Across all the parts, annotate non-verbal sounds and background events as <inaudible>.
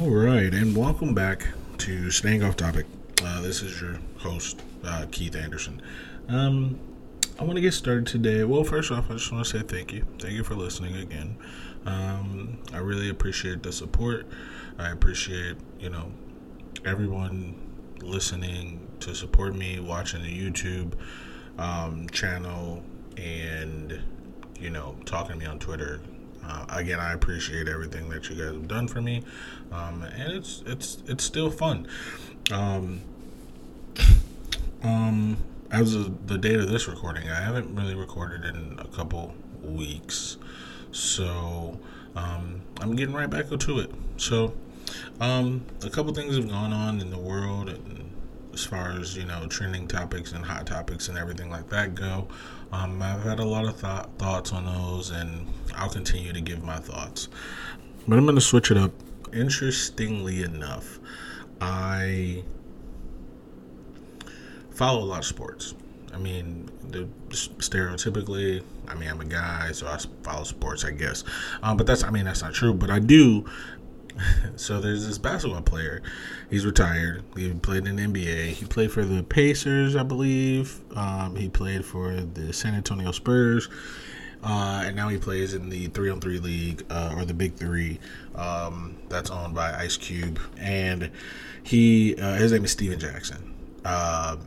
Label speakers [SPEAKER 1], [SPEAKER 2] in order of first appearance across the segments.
[SPEAKER 1] All right, and welcome back to Staying Off Topic. Uh, this is your host, uh, Keith Anderson. Um, I want to get started today. Well, first off, I just want to say thank you. Thank you for listening again. Um, I really appreciate the support. I appreciate, you know, everyone listening to support me, watching the YouTube um, channel, and, you know, talking to me on Twitter uh, again, I appreciate everything that you guys have done for me, um, and it's it's it's still fun. Um, um, as of the date of this recording, I haven't really recorded in a couple weeks, so um, I'm getting right back into it. So, um, a couple things have gone on in the world, as far as you know, trending topics and hot topics and everything like that go. Um, I've had a lot of th- thoughts on those, and I'll continue to give my thoughts. But I'm going to switch it up. Interestingly enough, I follow a lot of sports. I mean, the, stereotypically, I mean, I'm a guy, so I follow sports, I guess. Um, but that's, I mean, that's not true. But I do <laughs> so there's this basketball player. He's retired. He played in the NBA. He played for the Pacers, I believe. Um, he played for the San Antonio Spurs. Uh, and now he plays in the three on three league uh, or the Big Three um, that's owned by Ice Cube, and he uh, his name is Stephen Jackson, um,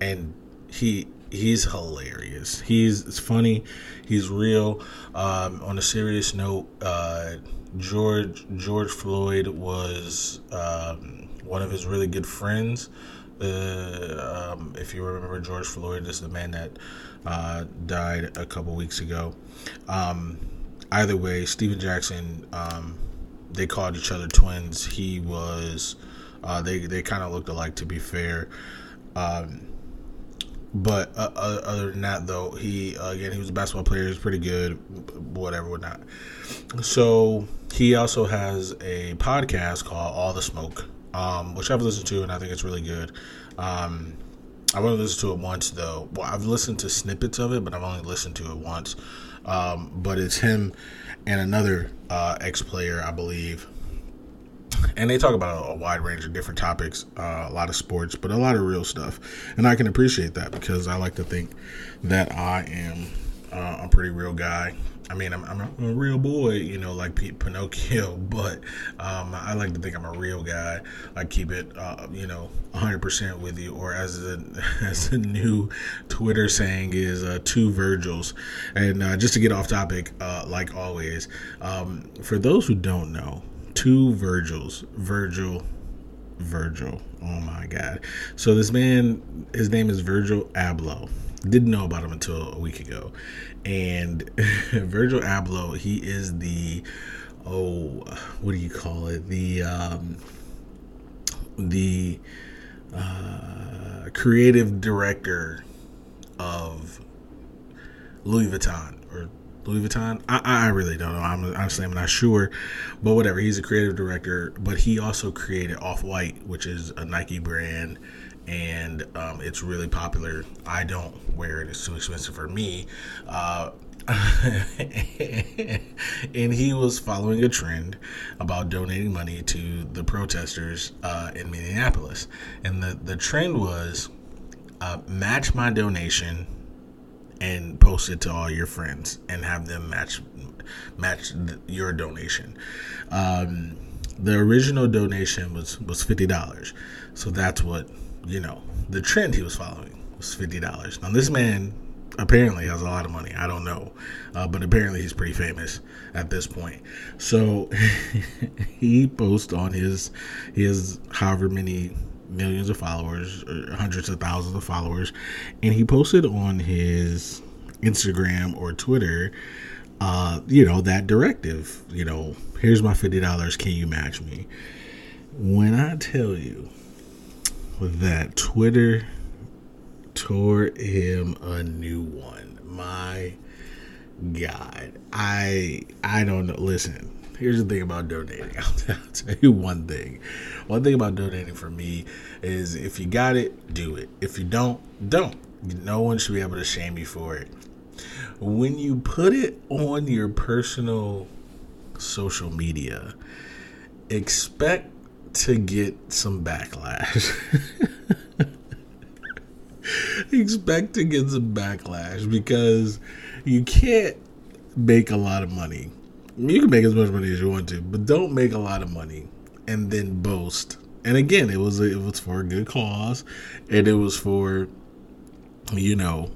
[SPEAKER 1] and he he's hilarious. He's it's funny. He's real. Um, on a serious note, uh, George George Floyd was um, one of his really good friends. Uh, um, if you remember, George Floyd is the man that uh, died a couple weeks ago. Um, either way, Stephen Jackson, um, they called each other twins. He was, uh, they they kind of looked alike, to be fair. Um, but uh, other than that, though, he uh, again he was a basketball player. He's pretty good, whatever, whatnot. So he also has a podcast called All the Smoke, um, which I've listened to and I think it's really good. Um, I've only listened to it once though. Well, I've listened to snippets of it, but I've only listened to it once. Um, but it's him and another uh, ex-player, I believe, and they talk about a, a wide range of different topics, uh, a lot of sports, but a lot of real stuff, and I can appreciate that because I like to think that I am uh, a pretty real guy. I mean, I'm, I'm, a real boy, you know, like Pete Pinocchio, <laughs> but um, I like to think I'm a real guy. I keep it, uh, you know, 100% with you, or as a, <laughs> as a new Twitter saying is uh, two Virgils. And uh, just to get off topic, uh, like always, um, for those who don't know, two Virgils, Virgil, Virgil. Oh my God. So this man, his name is Virgil Abloh. Didn't know about him until a week ago. And <laughs> Virgil Abloh, he is the, oh, what do you call it? The, um, the uh, creative director of Louis Vuitton Louis Vuitton. I, I really don't know. I'm honestly I'm not sure, but whatever. He's a creative director, but he also created Off White, which is a Nike brand, and um, it's really popular. I don't wear it; it's too expensive for me. Uh, <laughs> and he was following a trend about donating money to the protesters uh, in Minneapolis, and the the trend was uh, match my donation and post it to all your friends and have them match match your donation. Um, the original donation was was fifty dollars, so that's what you know. The trend he was following was fifty dollars. Now this man apparently has a lot of money. I don't know, uh, but apparently he's pretty famous at this point. So <laughs> he posts on his his however many millions of followers or hundreds of thousands of followers and he posted on his instagram or twitter uh you know that directive you know here's my $50 can you match me? When i tell you that twitter tore him a new one my god i i don't know listen here's the thing about donating. <laughs> I'll, tell you one thing. One thing about donating for me is if you got it, do it. If you don't, don't. No one should be able to shame you for it. When you put it on your personal social media, expect to get some backlash. <laughs> expect to get some backlash because you can't make a lot of money. You can make as much money as you want to, but don't make a lot of money and then boast. And again, it was it was for a good cause, and it was for, you know,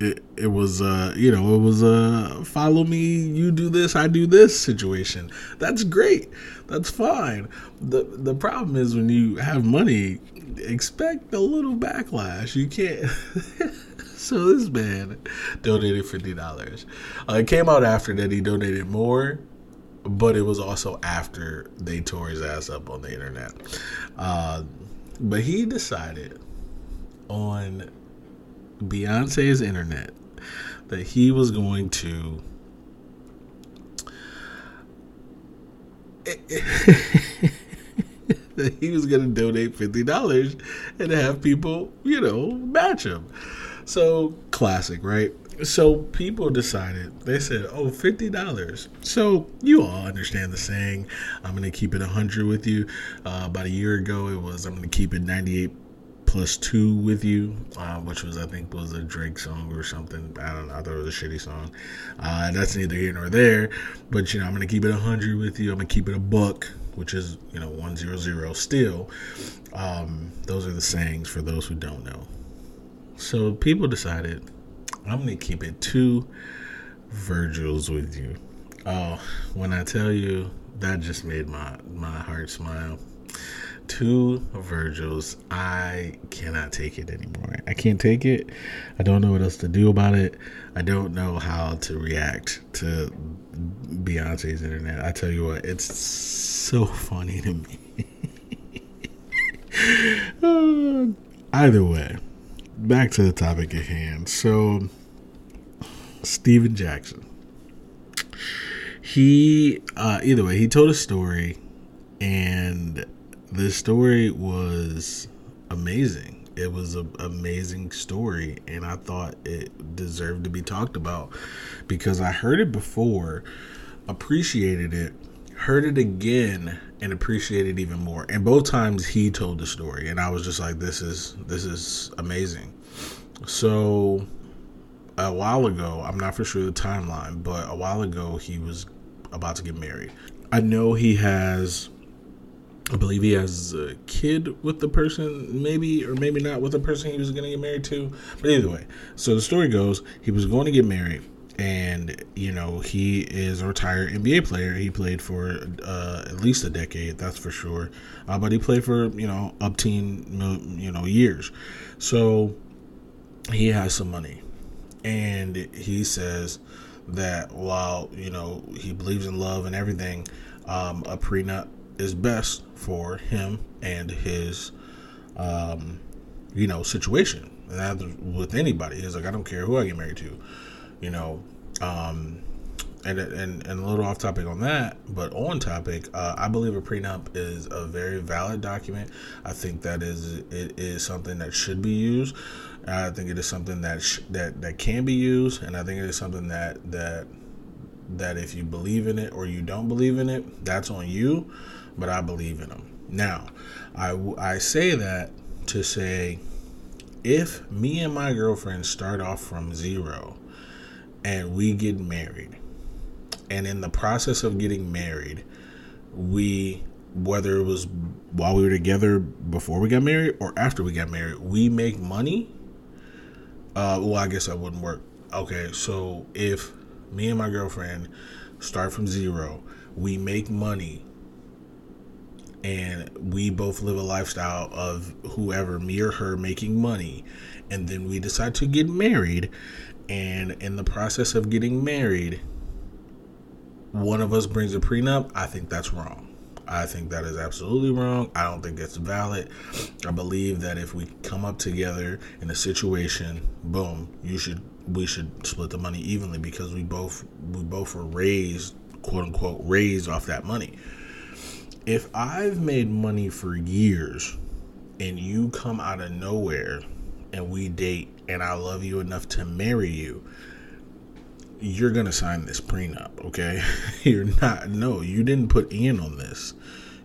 [SPEAKER 1] it, it was uh you know it was a follow me you do this i do this situation. That's great. That's fine. The the problem is when you have money expect a little backlash. You can't <laughs> so this man donated $50 uh, it came out after that he donated more but it was also after they tore his ass up on the internet uh, but he decided on Beyonce's internet that he was going to <laughs> that he was going to donate fifty dollars and have people, you know, match him. So classic, right? So people decided they said, "Oh, fifty dollars." So you all understand the saying. I'm going to keep it hundred with you. Uh, about a year ago, it was I'm going to keep it ninety eight plus two with you, uh, which was I think was a Drake song or something. I don't know. I thought it was a shitty song. Uh, that's neither here nor there. But you know, I'm gonna keep it hundred with you. I'm gonna keep it a buck, which is you know one zero zero still. Um, those are the sayings for those who don't know. So people decided I'm gonna keep it two Virgils with you. Oh, when I tell you that just made my my heart smile two Virgils. I cannot take it anymore. I can't take it. I don't know what else to do about it. I don't know how to react to Beyonce's internet. I tell you what, it's so funny to me. <laughs> either way, back to the topic at hand. So, Stephen Jackson. He, uh, either way, he told a story and the story was amazing. It was an amazing story, and I thought it deserved to be talked about because I heard it before, appreciated it, heard it again, and appreciated it even more. And both times he told the story, and I was just like, "This is this is amazing." So a while ago, I'm not for sure the timeline, but a while ago he was about to get married. I know he has I believe he has a kid with the person, maybe or maybe not with the person he was going to get married to. But either way, so the story goes he was going to get married, and you know he is a retired NBA player. He played for uh, at least a decade, that's for sure. Uh, but he played for you know up teen you know years, so he has some money, and he says that while you know he believes in love and everything, um, a prenup is best for him and his, um, you know, situation. And that with anybody is like I don't care who I get married to, you know. Um, and, and and a little off topic on that, but on topic, uh, I believe a prenup is a very valid document. I think that is it is something that should be used. I think it is something that sh- that that can be used, and I think it is something that that that if you believe in it or you don't believe in it, that's on you but I believe in them. Now, I, I say that to say if me and my girlfriend start off from zero and we get married, and in the process of getting married, we whether it was while we were together before we got married or after we got married, we make money. Uh, well, I guess that wouldn't work. Okay, so if me and my girlfriend start from zero, we make money and we both live a lifestyle of whoever me or her making money and then we decide to get married and in the process of getting married one of us brings a prenup i think that's wrong. I think that is absolutely wrong. I don't think it's valid. I believe that if we come up together in a situation boom you should we should split the money evenly because we both we both were raised quote unquote raised off that money. If I've made money for years and you come out of nowhere and we date and I love you enough to marry you, you're going to sign this prenup, okay? <laughs> you're not, no, you didn't put in on this.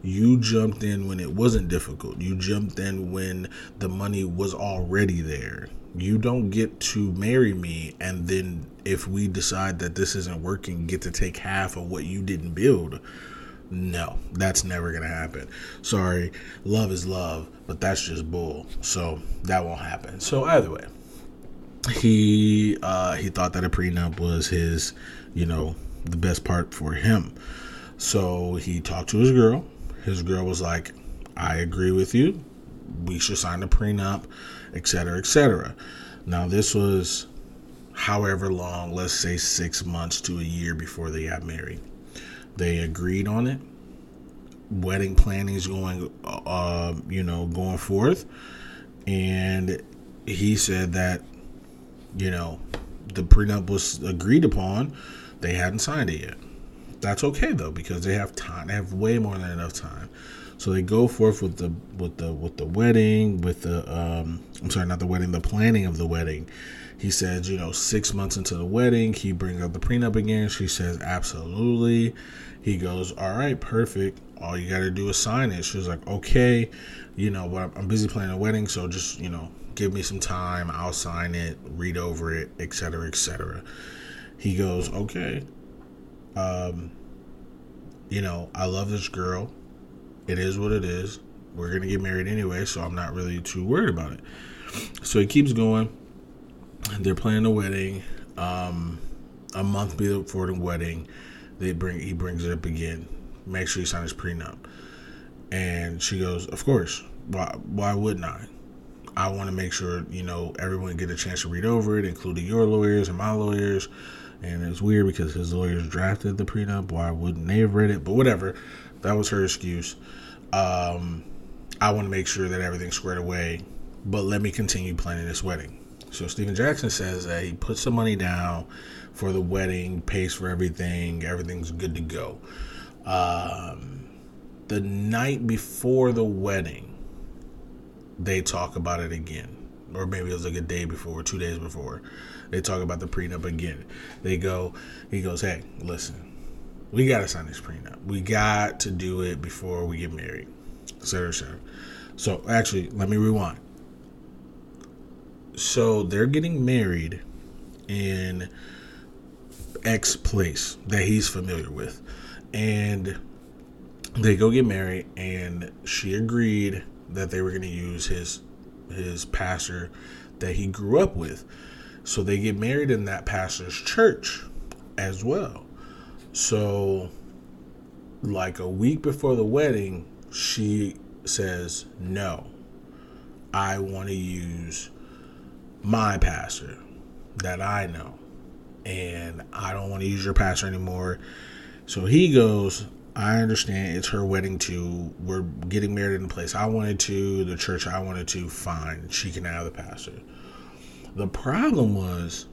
[SPEAKER 1] You jumped in when it wasn't difficult. You jumped in when the money was already there. You don't get to marry me and then if we decide that this isn't working, get to take half of what you didn't build. No, that's never gonna happen. Sorry, love is love, but that's just bull. So that won't happen. So either way, he uh, he thought that a prenup was his, you know, the best part for him. So he talked to his girl. His girl was like, "I agree with you. We should sign a prenup, etc., etc." Now this was, however long, let's say six months to a year before they got married. They agreed on it. Wedding planning is going, uh, you know, going forth, and he said that, you know, the prenup was agreed upon. They hadn't signed it yet. That's okay though because they have time. They have way more than enough time. So they go forth with the with the with the wedding, with the um, I'm sorry, not the wedding, the planning of the wedding. He says, you know, six months into the wedding, he brings up the prenup again. She says, absolutely. He goes, all right, perfect. All you got to do is sign it. She's like, okay, you know, but I'm busy planning a wedding, so just you know, give me some time. I'll sign it, read over it, etc., etc. He goes, okay. Um, you know, I love this girl. It is what it is. We're gonna get married anyway, so I'm not really too worried about it. So he keeps going. They're planning a wedding. Um, a month before the wedding, they bring he brings it up again. Make sure you sign his prenup. And she goes, "Of course. Why? Why wouldn't I? I want to make sure you know everyone get a chance to read over it, including your lawyers and my lawyers." And it's weird because his lawyers drafted the prenup. Why wouldn't they have read it? But whatever. That was her excuse. Um, I want to make sure that everything's squared away, but let me continue planning this wedding. So Stephen Jackson says that he puts some money down for the wedding, pays for everything, everything's good to go. Um, the night before the wedding, they talk about it again, or maybe it was like a day before, two days before. They talk about the prenup again. They go, he goes, hey, listen, we got to sign this prenup. We got to do it before we get married, etc., etc. So actually, let me rewind. So they're getting married in X place that he's familiar with, and they go get married, and she agreed that they were going to use his his pastor that he grew up with. So they get married in that pastor's church as well. So, like a week before the wedding, she says, No, I want to use my pastor that I know. And I don't want to use your pastor anymore. So he goes, I understand it's her wedding too. We're getting married in the place I wanted to, the church I wanted to. Fine, she can have the pastor. The problem was,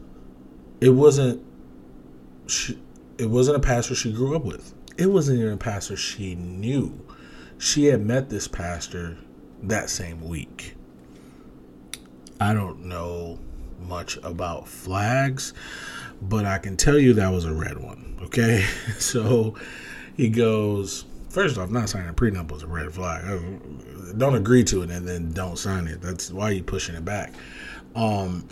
[SPEAKER 1] it wasn't. She, it wasn't a pastor she grew up with. It wasn't even a pastor she knew. She had met this pastor that same week. I don't know much about flags, but I can tell you that was a red one. Okay, <laughs> so he goes. First off, not signing a prenup was a red flag. Don't agree to it and then don't sign it. That's why you pushing it back. Um, <clears throat>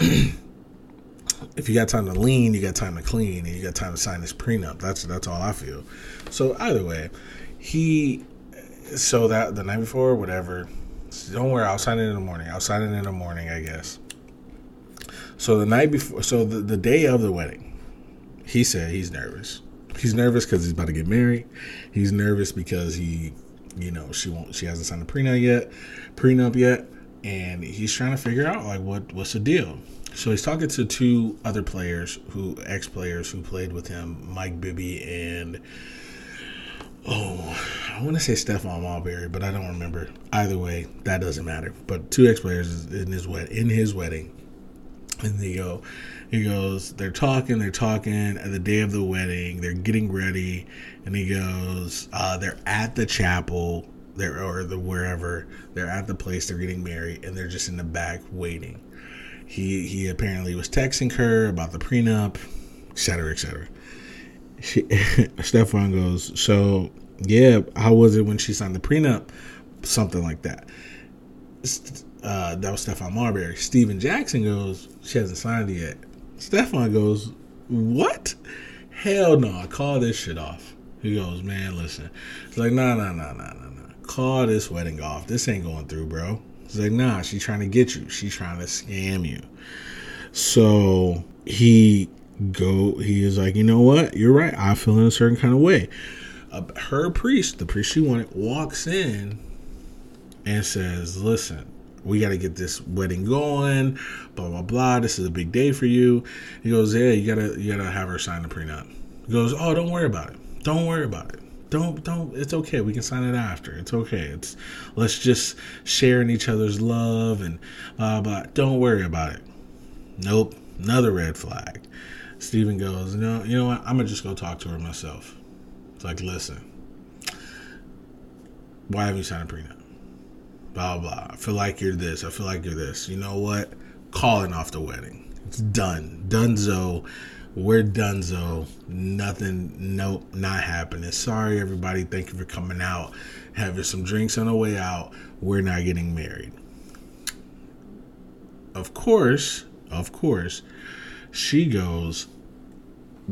[SPEAKER 1] if you got time to lean, you got time to clean, and you got time to sign this prenup. That's that's all I feel. So either way, he so that the night before, whatever. Don't worry, I'll sign it in the morning. I'll sign it in the morning, I guess. So the night before, so the, the day of the wedding, he said he's nervous. He's nervous because he's about to get married. He's nervous because he, you know, she won't, she hasn't signed a prenup yet, prenup yet, and he's trying to figure out like what what's the deal. So he's talking to two other players who ex players who played with him, Mike Bibby and oh, I want to say Stephon Marbury, but I don't remember. Either way, that doesn't matter. But two ex players in his wed in his wedding, and they go. He goes, they're talking, they're talking at the day of the wedding, they're getting ready, and he goes, uh, they're at the chapel, they're or the wherever, they're at the place, they're getting married, and they're just in the back waiting he he apparently was texting her about the prenup, etc., etc. She, <laughs> Stephon goes, so Yeah, how was it when she signed the prenup? Something like that. Uh, that was Stephon Marbury. Stephen Jackson goes, she hasn't signed it yet. Stephon goes, what? Hell no, I call this shit off. He goes, man, listen. It's like, nah, nah, nah, nah, nah, nah. Call this wedding off. This ain't going through, bro. He's like, nah, she's trying to get you. She's trying to scam you. So he go. He is like, you know what? You're right. I feel in a certain kind of way. Uh, her priest, the priest she wanted, walks in and says, listen, we got to get this wedding going. Blah blah blah. This is a big day for you. He goes, yeah, you gotta you gotta have her sign the prenup. He goes, oh, don't worry about it. Don't worry about it don't don't it's okay we can sign it after it's okay it's let's just share in each other's love and blah blah don't worry about it nope another red flag Stephen goes no you know what i'm gonna just go talk to her myself it's like listen why have you signed a prenup blah blah i feel like you're this i feel like you're this you know what calling off the wedding it's done dunzo we're donezo. Nothing, nope, not happening. Sorry, everybody. Thank you for coming out, having some drinks on the way out. We're not getting married. Of course, of course, she goes,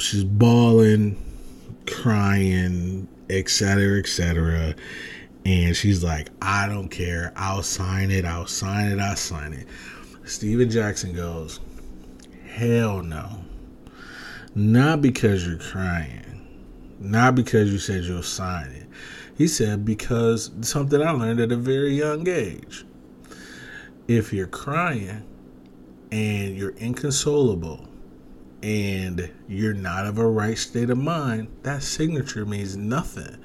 [SPEAKER 1] she's bawling, crying, etc., etc. And she's like, I don't care. I'll sign it. I'll sign it. I'll sign it. Stephen Jackson goes, Hell no. Not because you're crying. Not because you said you'll sign it. He said, because something I learned at a very young age. If you're crying and you're inconsolable and you're not of a right state of mind, that signature means nothing.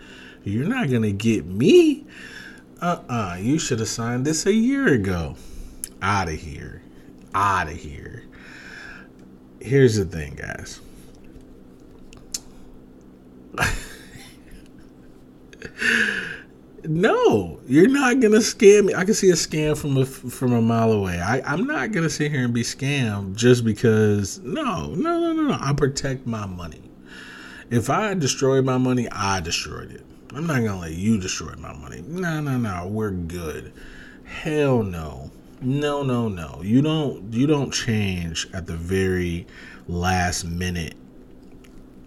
[SPEAKER 1] You're not going to get me. Uh uh-uh, uh You should have signed this a year ago. Out of here. Out of here. Here's the thing, guys <laughs> no, you're not gonna scam me. I can see a scam from a from a mile away. I, I'm not gonna sit here and be scammed just because. No, no, no, no, no. I protect my money. If I destroyed my money, I destroyed it. I'm not gonna let you destroy my money. No, no, no. We're good. Hell no. No, no, no. You don't. You don't change at the very last minute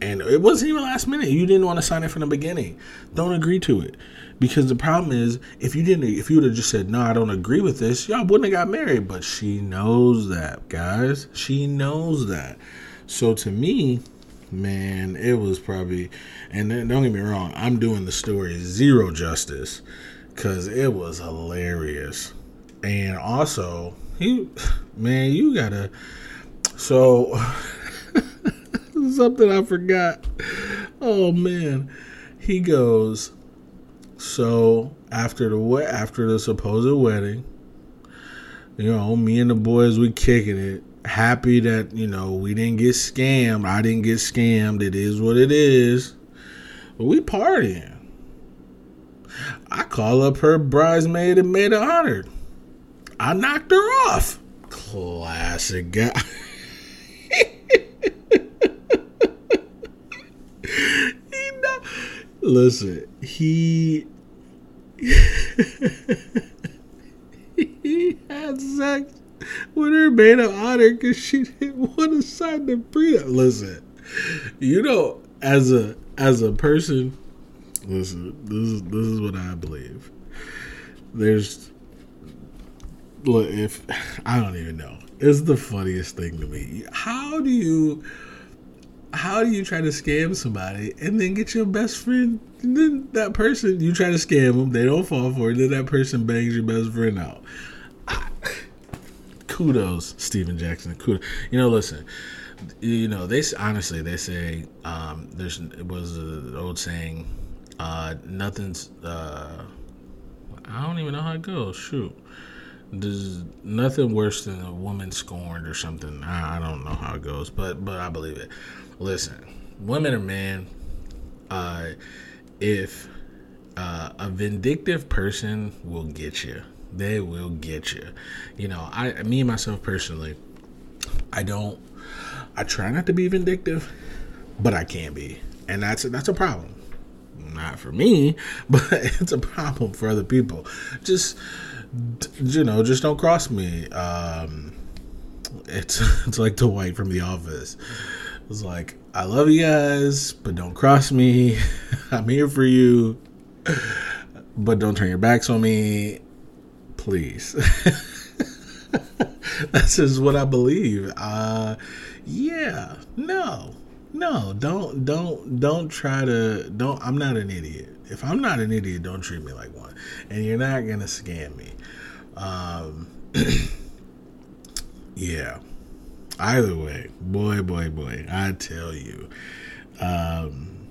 [SPEAKER 1] and it wasn't even last minute. You didn't want to sign it from the beginning. Don't agree to it. Because the problem is, if you didn't, if you would have just said, "No, I don't agree with this," y'all wouldn't have got married. But she knows that, guys. She knows that. So to me, man, it was probably. And don't get me wrong, I'm doing the story zero justice because it was hilarious. And also, you, man, you gotta. So. <laughs> something I forgot. Oh man. He goes, so after the after the supposed wedding, you know, me and the boys we kicking it. Happy that, you know, we didn't get scammed. I didn't get scammed. It is what it is. But we partying. I call up her bridesmaid and made her honored. I knocked her off. Classic guy. <laughs> Listen, he <laughs> he had sex with her maid of honor because she didn't want to sign the prenup. Listen, you know, as a as a person, listen, this is this is what I believe. There's look if <sighs> I don't even know. It's the funniest thing to me. How do you how do you try to scam somebody and then get your best friend? then that person you try to scam them, they don't fall for it. Then that person bangs your best friend out. Kudos, Stephen Jackson. Kudos. You know, listen. You know, they honestly they say um, there's it was an old saying, uh, nothing's. Uh, I don't even know how it goes. Shoot there's nothing worse than a woman scorned or something. I, I, don't know how it goes, but but I believe it. Listen, women or men, uh, if uh, a vindictive person will get you, they will get you. You know, I, me myself personally, I don't, I try not to be vindictive, but I can be, and that's that's a problem. not for me, <laughs> but it's a problem for other people. Just you know, just don't cross me. Um, it's <laughs> it's like Dwight from The Office. It's like I love you guys, but don't cross me. <laughs> I'm here for you, but don't turn your backs on me, please. <laughs> That's just what I believe. Uh, yeah, no, no, don't, don't, don't try to. Don't. I'm not an idiot. If I'm not an idiot, don't treat me like one. And you're not gonna scam me. Um, <clears throat> yeah. Either way, boy, boy, boy, I tell you, um,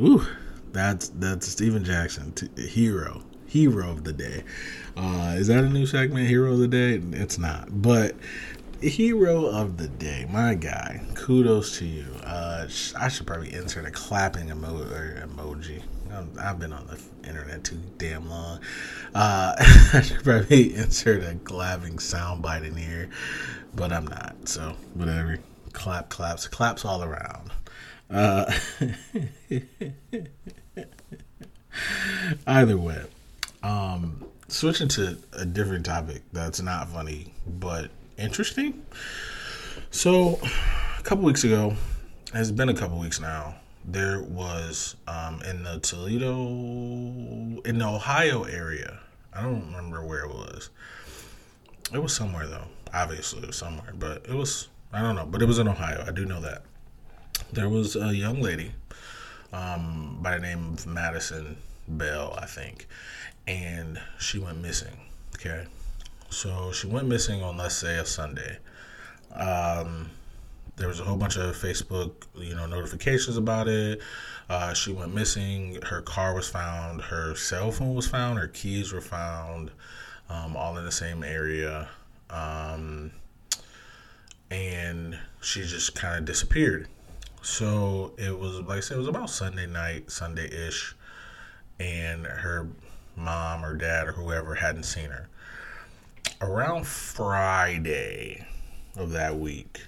[SPEAKER 1] ooh, that's that's Stephen Jackson, t- hero, hero of the day. Uh, is that a new segment, hero of the day? It's not, but hero of the day, my guy. Kudos to you. Uh, I should probably insert a clapping emo- emoji. I've been on the internet too damn long. Uh, <laughs> I should probably insert a clapping soundbite in here, but I'm not. So whatever. Clap, claps, claps all around. Uh, <laughs> either way, um, switching to a different topic that's not funny but interesting. So, a couple weeks ago, it's been a couple weeks now there was um, in the Toledo, in the Ohio area. I don't remember where it was. It was somewhere though. Obviously, it was somewhere, but it was I don't know. But it was in Ohio. I do know that. There was a young lady um, by the name of Madison Bell, I think, and she went missing. Okay, so she went missing on let's say a Sunday. Um, there was a whole bunch of Facebook, you know, notifications about it. Uh, she went missing. Her car was found. Her cell phone was found. Her keys were found, um, all in the same area. Um, and she just kind of disappeared. So it was like I said, it was about Sunday night, Sunday ish, and her mom or dad or whoever hadn't seen her. Around Friday of that week,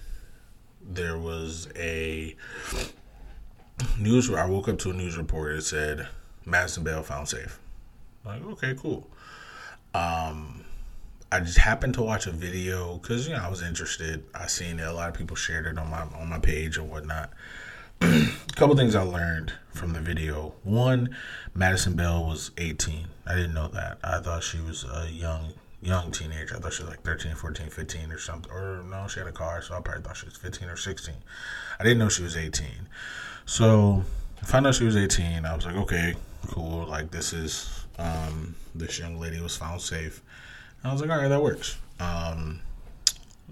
[SPEAKER 1] there was a news. I woke up to a news report that said Madison Bell found safe. I'm like, okay, cool. Um, I just happened to watch a video because you know I was interested. I seen it. A lot of people shared it on my on my page and whatnot. <clears throat> a couple things I learned from the video. One, Madison Bell was 18. I didn't know that. I thought she was a young young teenager. I thought she was like 13, 14, 15 or something. Or no, she had a car, so I probably thought she was 15 or 16. I didn't know she was 18. So I found out she was 18. I was like, okay, cool. Like this is um, this young lady was found safe. And I was like, all right, that works. Um,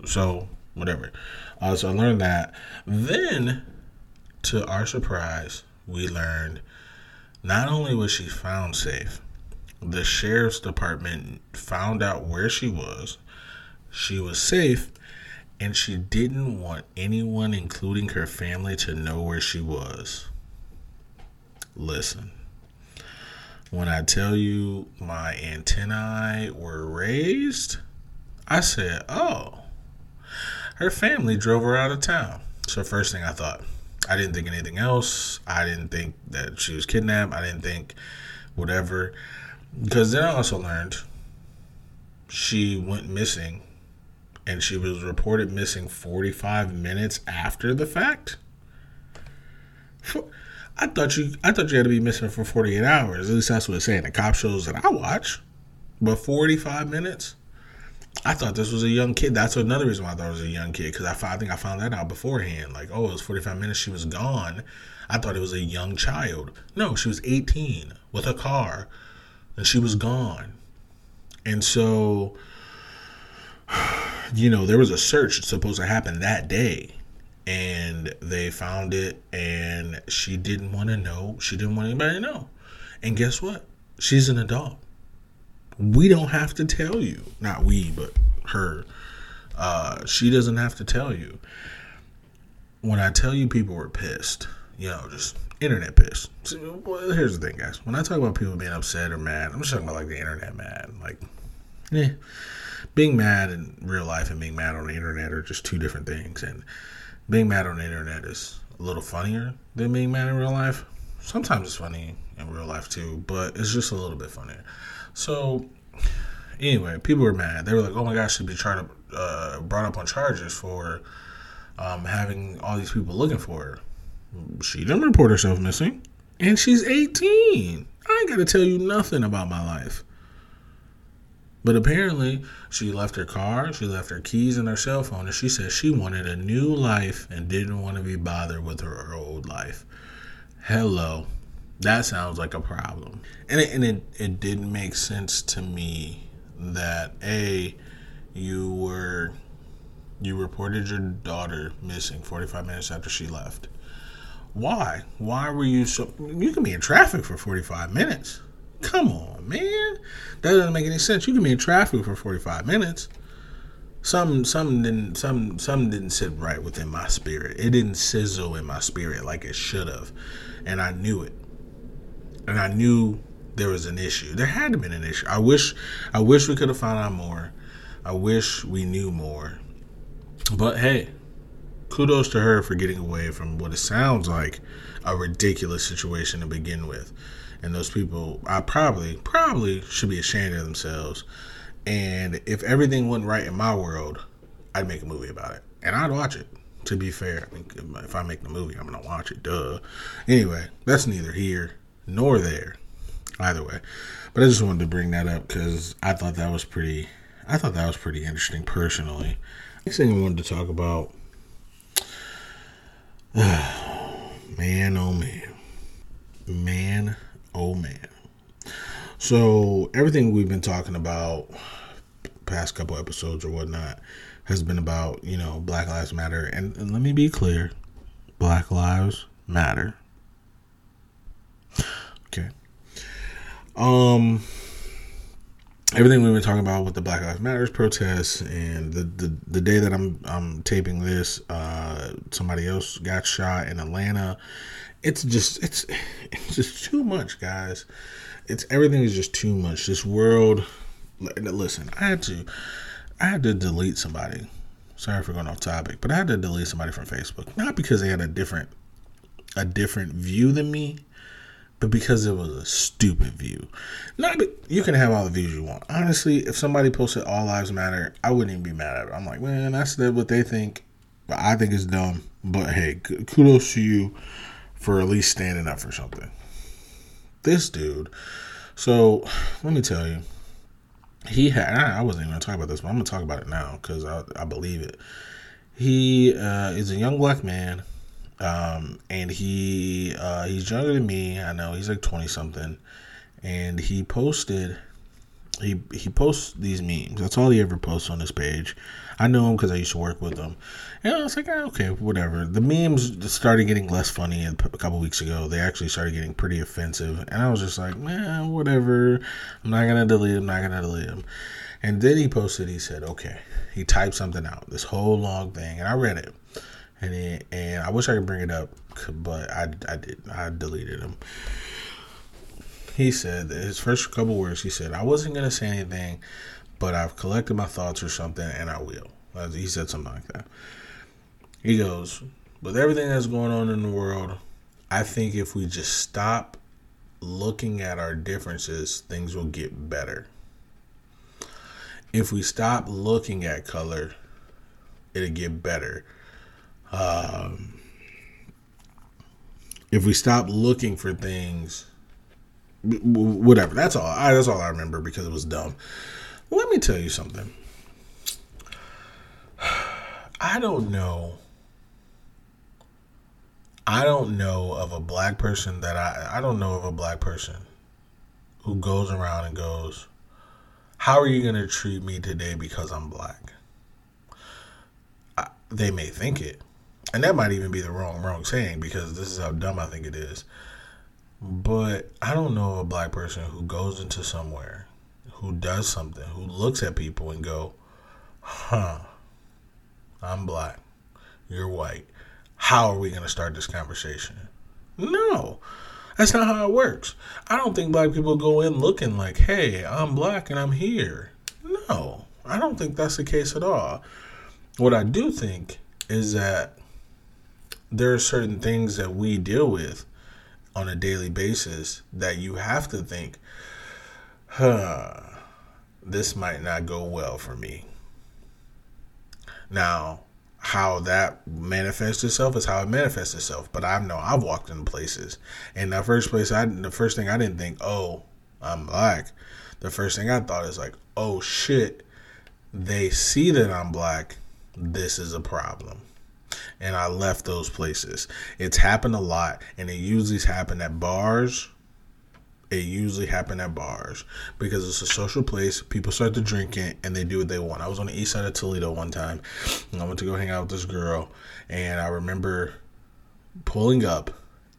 [SPEAKER 1] so whatever. Uh, so I learned that. Then, to our surprise, we learned not only was she found safe, the sheriff's department found out where she was. She was safe, and she didn't want anyone, including her family, to know where she was. Listen, when I tell you my antennae were raised, I said, oh, her family drove her out of town. So, first thing I thought, I didn't think anything else. I didn't think that she was kidnapped. I didn't think whatever. Because then I also learned she went missing and she was reported missing 45 minutes after the fact. I thought you I thought you had to be missing for 48 hours. At least that's what it's saying. The cop shows that I watch. But 45 minutes? I thought this was a young kid. That's another reason why I thought it was a young kid because I, I think I found that out beforehand. Like, oh, it was 45 minutes. She was gone. I thought it was a young child. No, she was 18 with a car and she was gone. And so, <sighs> you know, there was a search supposed to happen that day. And they found it, and she didn't want to know. She didn't want anybody to know. And guess what? She's an adult. We don't have to tell you. Not we, but her. Uh, she doesn't have to tell you. When I tell you people were pissed, you know, just internet pissed. Well, here's the thing, guys. When I talk about people being upset or mad, I'm just talking about like the internet mad. Like, yeah, being mad in real life and being mad on the internet are just two different things. And being mad on the internet is a little funnier than being mad in real life. sometimes it's funny in real life too, but it's just a little bit funnier. So anyway, people were mad. They were like, "Oh my gosh, she'd be charged, uh, brought up on charges for um, having all these people looking for her." She didn't report herself missing, and she's 18. I ain't got to tell you nothing about my life. But apparently, she left her car, she left her keys and her cell phone, and she said she wanted a new life and didn't want to be bothered with her old life. Hello. That sounds like a problem. And it, and it, it didn't make sense to me that A, you were you reported your daughter missing 45 minutes after she left. Why? Why were you so you can be in traffic for 45 minutes. Come on, man. That doesn't make any sense. You can be in traffic for 45 minutes. Some some didn't some some didn't sit right within my spirit. It didn't sizzle in my spirit like it should have. And I knew it. And I knew there was an issue. There had to been an issue. I wish I wish we could have found out more. I wish we knew more. But hey, kudos to her for getting away from what it sounds like a ridiculous situation to begin with and those people I probably probably should be ashamed of themselves. And if everything went right in my world, I'd make a movie about it, and I'd watch it. To be fair, I mean, if I make the movie, I'm gonna watch it. Duh. Anyway, that's neither here nor there. Either way, but I just wanted to bring that up because I thought that was pretty. I thought that was pretty interesting personally. Next thing I wanted to talk about. <sighs> man, oh man, man oh man. So everything we've been talking about past couple episodes or whatnot has been about you know Black Lives Matter, and, and let me be clear, Black Lives Matter. Okay. Um everything we've been talking about with the Black Lives Matters protests and the, the, the day that I'm I'm taping this, uh, somebody else got shot in Atlanta it's just it's <laughs> it's just too much, guys. It's everything is just too much. This world. Listen, I had to I had to delete somebody. Sorry for going off topic, but I had to delete somebody from Facebook. Not because they had a different a different view than me, but because it was a stupid view. Not be, you can have all the views you want. Honestly, if somebody posted all lives matter, I wouldn't even be mad at it. I'm like, man, that's what they think. But I think it's dumb. But hey, kudos to you for at least standing up for something. This dude, so let me tell you, he had, I wasn't even to talk about this, but I'm to talk about it now because I, I believe it. He uh, is a young black man, um, and he uh, he's younger than me. I know he's like 20 something, and he posted he he posts these memes. That's all he ever posts on his page. I know him because I used to work with him, and I was like, oh, okay, whatever. The memes started getting less funny a couple weeks ago. They actually started getting pretty offensive, and I was just like, man, whatever. I'm not gonna delete him. Not gonna delete him. And then he posted. He said, okay. He typed something out. This whole long thing, and I read it. And he, and I wish I could bring it up, but I I did. I deleted him he said his first couple words. He said, "I wasn't gonna say anything, but I've collected my thoughts or something, and I will." Uh, he said something like that. He goes, "With everything that's going on in the world, I think if we just stop looking at our differences, things will get better. If we stop looking at color, it'll get better." Um, if we stop looking for things whatever. That's all. I, that's all I remember because it was dumb. Let me tell you something. I don't know. I don't know of a black person that I I don't know of a black person who goes around and goes, "How are you going to treat me today because I'm black?" I, they may think it, and that might even be the wrong wrong saying because this is how dumb I think it is. But I don't know a black person who goes into somewhere, who does something, who looks at people and go, "Huh, I'm black, you're white. How are we going to start this conversation?" No. That's not how it works. I don't think black people go in looking like, "Hey, I'm black and I'm here." No. I don't think that's the case at all. What I do think is that there are certain things that we deal with on a daily basis that you have to think, huh, this might not go well for me. Now, how that manifests itself is how it manifests itself. But I know I've walked in places, and the first place I, the first thing I didn't think, oh, I'm black. The first thing I thought is like, oh shit, they see that I'm black. This is a problem. And I left those places. It's happened a lot, and it usually happened at bars it usually happen at bars because it's a social place. People start to drink it and they do what they want. I was on the east side of Toledo one time and I went to go hang out with this girl and I remember pulling up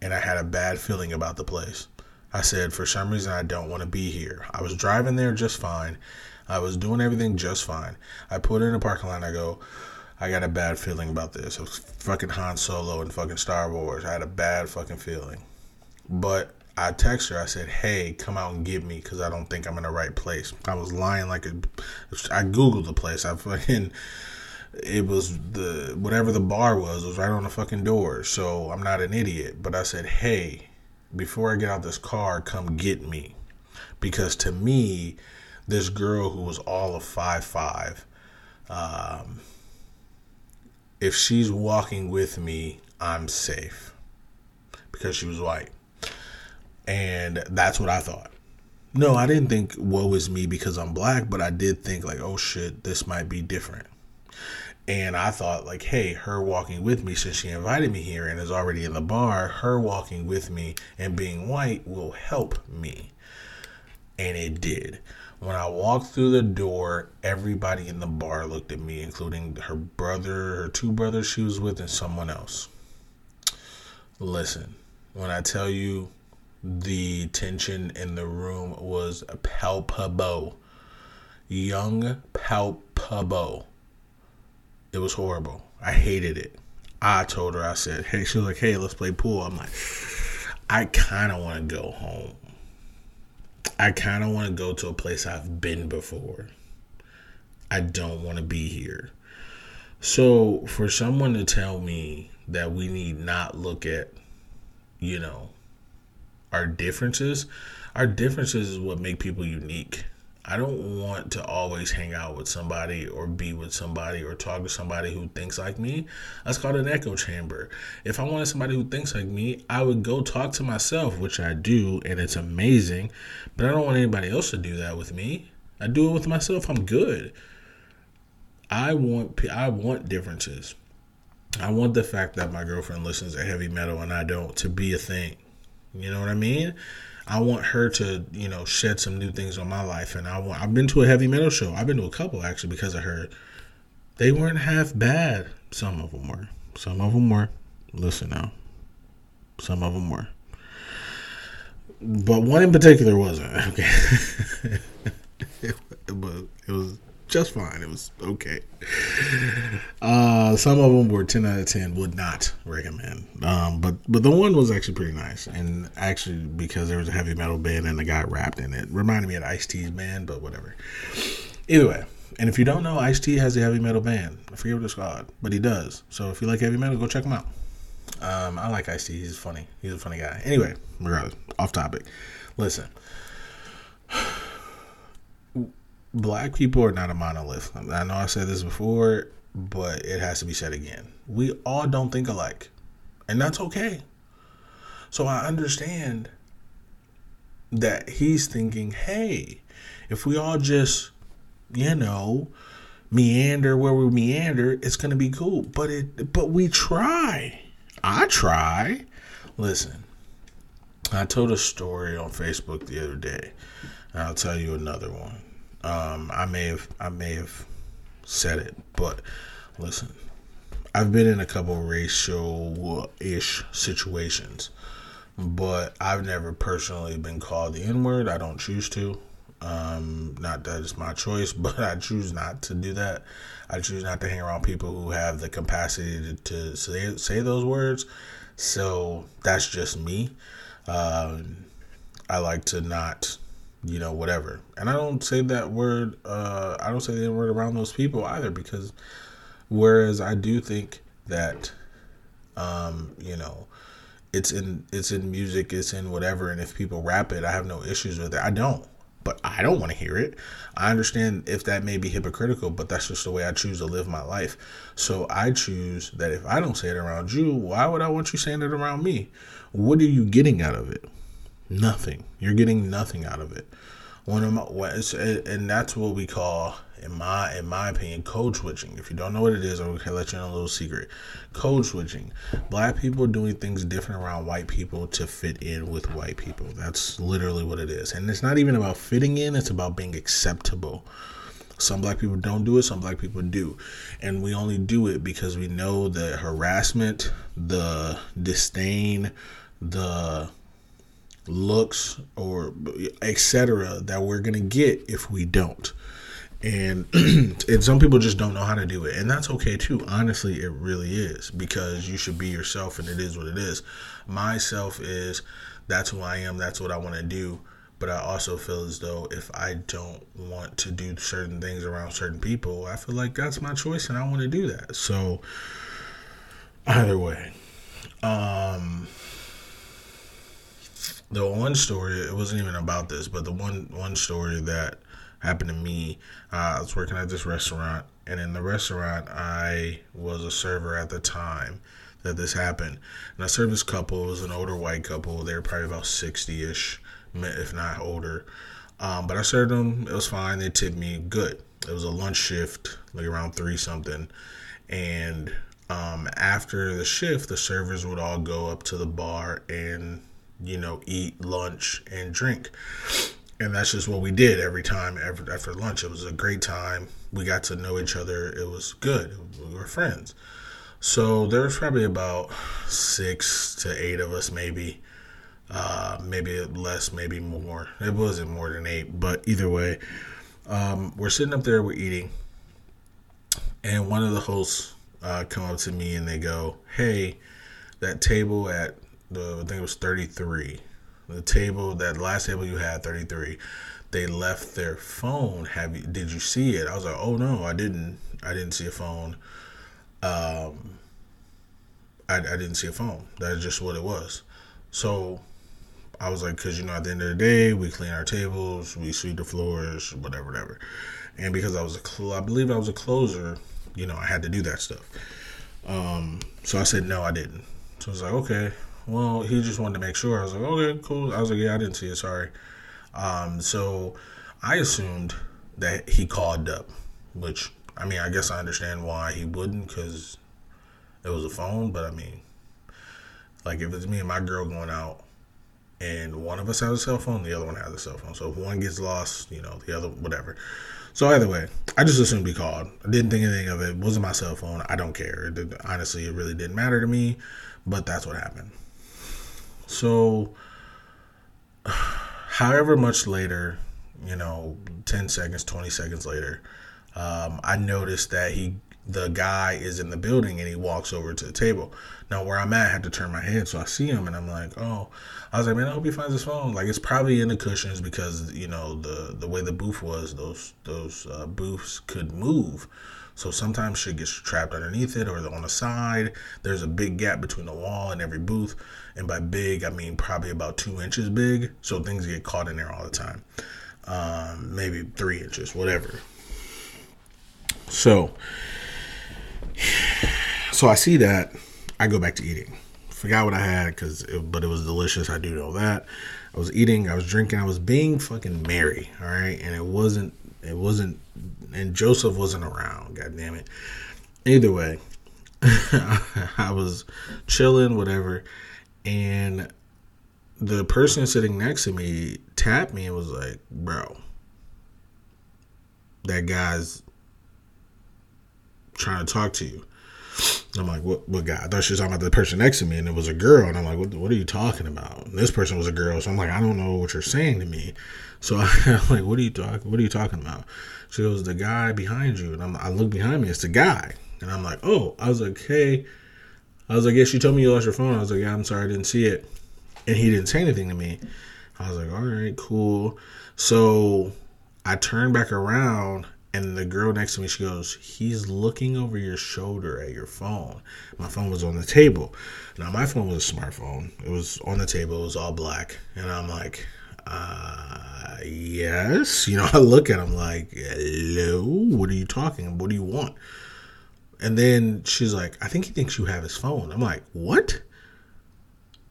[SPEAKER 1] and I had a bad feeling about the place. I said, for some reason, I don't want to be here. I was driving there just fine. I was doing everything just fine. I put in a parking lot I go, I got a bad feeling about this. It was fucking Han Solo and fucking Star Wars. I had a bad fucking feeling. But I text her. I said, "Hey, come out and get me because I don't think I'm in the right place." I was lying like a. I googled the place. I fucking. It was the whatever the bar was It was right on the fucking door. So I'm not an idiot. But I said, "Hey, before I get out this car, come get me," because to me, this girl who was all of five five, um, if she's walking with me, I'm safe because she was white. And that's what I thought. No, I didn't think woe is me because I'm black, but I did think like, oh shit, this might be different. And I thought like, hey, her walking with me since she invited me here and is already in the bar, her walking with me and being white will help me. And it did. When I walked through the door, everybody in the bar looked at me, including her brother, her two brothers she was with, and someone else. Listen, when I tell you the tension in the room was palpable. Young palpable. It was horrible. I hated it. I told her, I said, hey, she was like, hey, let's play pool. I'm like, I kind of want to go home. I kind of want to go to a place I've been before. I don't want to be here. So, for someone to tell me that we need not look at, you know, our differences, our differences is what make people unique. I don't want to always hang out with somebody or be with somebody or talk to somebody who thinks like me. That's called an echo chamber. If I wanted somebody who thinks like me, I would go talk to myself, which I do, and it's amazing. But I don't want anybody else to do that with me. I do it with myself. I'm good. I want I want differences. I want the fact that my girlfriend listens to heavy metal and I don't to be a thing. You know what I mean? I want her to, you know, shed some new things on my life. And I want, I've been to a heavy metal show. I've been to a couple actually because of her. They weren't half bad. Some of them were. Some of them were. Listen now. Some of them were. But one in particular wasn't. <laughs> Okay. but <laughs> it was just fine. It was okay. Uh, some of them were ten out of ten. Would not recommend. Um, but but the one was actually pretty nice, and actually because there was a heavy metal band and the guy rapped in it, reminded me of Ice T's band. But whatever. Either way, and if you don't know, Ice T has a heavy metal band. I forget what it's called, but he does. So if you like heavy metal, go check him out. Um, I like Ice T. He's funny. He's a funny guy. Anyway, regardless, off topic. Listen black people are not a monolith. I know I said this before, but it has to be said again. We all don't think alike, and that's okay. So I understand that he's thinking, hey, if we all just, you know, meander where we meander, it's gonna be cool. But it, but we try. I try. Listen, I told a story on Facebook the other day. I'll tell you another one. Um, I may have I may have said it, but listen, I've been in a couple racial ish situations, but I've never personally been called the N word. I don't choose to. Um, not that it's my choice, <laughs> but I choose not to do that. I choose not to hang around people who have the capacity to, to say say those words. So that's just me. Um, I like to not you know, whatever. And I don't say that word, uh, I don't say the word around those people either because whereas I do think that, um, you know, it's in it's in music, it's in whatever, and if people rap it, I have no issues with it. I don't. But I don't want to hear it. I understand if that may be hypocritical, but that's just the way I choose to live my life. So I choose that if I don't say it around you, why would I want you saying it around me? What are you getting out of it? Nothing. You're getting nothing out of it. One of my, and that's what we call in my in my opinion, code switching. If you don't know what it is, I'm gonna let you know a little secret. Code switching. Black people doing things different around white people to fit in with white people. That's literally what it is. And it's not even about fitting in, it's about being acceptable. Some black people don't do it, some black people do. And we only do it because we know the harassment, the disdain, the looks or etc that we're going to get if we don't. And <clears throat> and some people just don't know how to do it. And that's okay too. Honestly it really is because you should be yourself and it is what it is. Myself is that's who i am that's what i want to do. But i also feel as though if i don't want to do certain things around certain people i feel like that's my choice and i want to do that. So either way um the one story it wasn't even about this but the one one story that happened to me. Uh, I was working at this restaurant, and in the restaurant, I was a server at the time that this happened. And I served this couple. It was an older white couple. They were probably about 60 ish, if not older. Um, but I served them. It was fine. They tipped me good. It was a lunch shift, like around three something. And um, after the shift, the servers would all go up to the bar and, you know, eat lunch and drink and that's just what we did every time after, after lunch. It was a great time. We got to know each other. It was good. We were friends. So there was probably about six to eight of us, maybe, uh, maybe less, maybe more. It wasn't more than eight, but either way, um, we're sitting up there, we're eating, and one of the hosts uh, come up to me and they go, "Hey, that table at the I think it was 33." the table that last table you had 33 they left their phone. Have you did you see it? I was like oh no i didn't. I didn't see a phone. Um i, I didn't see a phone. That's just what it was. So i was like because you know at the end of the day we clean our tables we sweep the floors whatever whatever. And because i was a cl- i believe i was a closer you know i had to do that stuff. Um so i said no i didn't. So i was like okay well, he just wanted to make sure. I was like, okay, cool. I was like, yeah, I didn't see it. Sorry. Um, so I assumed that he called up, which I mean, I guess I understand why he wouldn't because it was a phone. But I mean, like if it's me and my girl going out, and one of us has a cell phone, the other one has a cell phone. So if one gets lost, you know, the other whatever. So either way, I just assumed he called. I didn't think anything of it. it wasn't my cell phone. I don't care. It, honestly, it really didn't matter to me. But that's what happened. So, <sighs> however much later, you know, 10 seconds, 20 seconds later, um, I noticed that he, the guy is in the building and he walks over to the table. Now, where I'm at, I had to turn my head. So I see him and I'm like, oh, I was like, man, I hope he finds his phone. Like, it's probably in the cushions because, you know, the, the way the booth was, those, those uh, booths could move. So sometimes shit gets trapped underneath it or on the side. There's a big gap between the wall and every booth. And by big, I mean probably about two inches big. So things get caught in there all the time. Um, maybe three inches, whatever. So, <sighs> so I see that. I go back to eating. Forgot what I had because, but it was delicious. I do know that. I was eating. I was drinking. I was being fucking merry. All right, and it wasn't. It wasn't and Joseph wasn't around. God damn it. Either way, <laughs> I was chilling, whatever, and the person sitting next to me tapped me and was like, "Bro, that guy's trying to talk to you." I'm like, what, what guy? I thought she was talking about the person next to me, and it was a girl. And I'm like, what, what are you talking about? And this person was a girl, so I'm like, I don't know what you're saying to me. So <laughs> I'm like, what are you talking? What are you talking about? She goes, the guy behind you, and I'm, I look behind me, it's the guy, and I'm like, oh, I was like, hey, I was like, yeah, she told me you lost your phone. I was like, yeah, I'm sorry, I didn't see it, and he didn't say anything to me. I was like, all right, cool. So I turned back around And the girl next to me, she goes, He's looking over your shoulder at your phone. My phone was on the table. Now, my phone was a smartphone. It was on the table, it was all black. And I'm like, uh, yes. You know, <laughs> I look at him like, hello, what are you talking? What do you want? And then she's like, I think he thinks you have his phone. I'm like, what?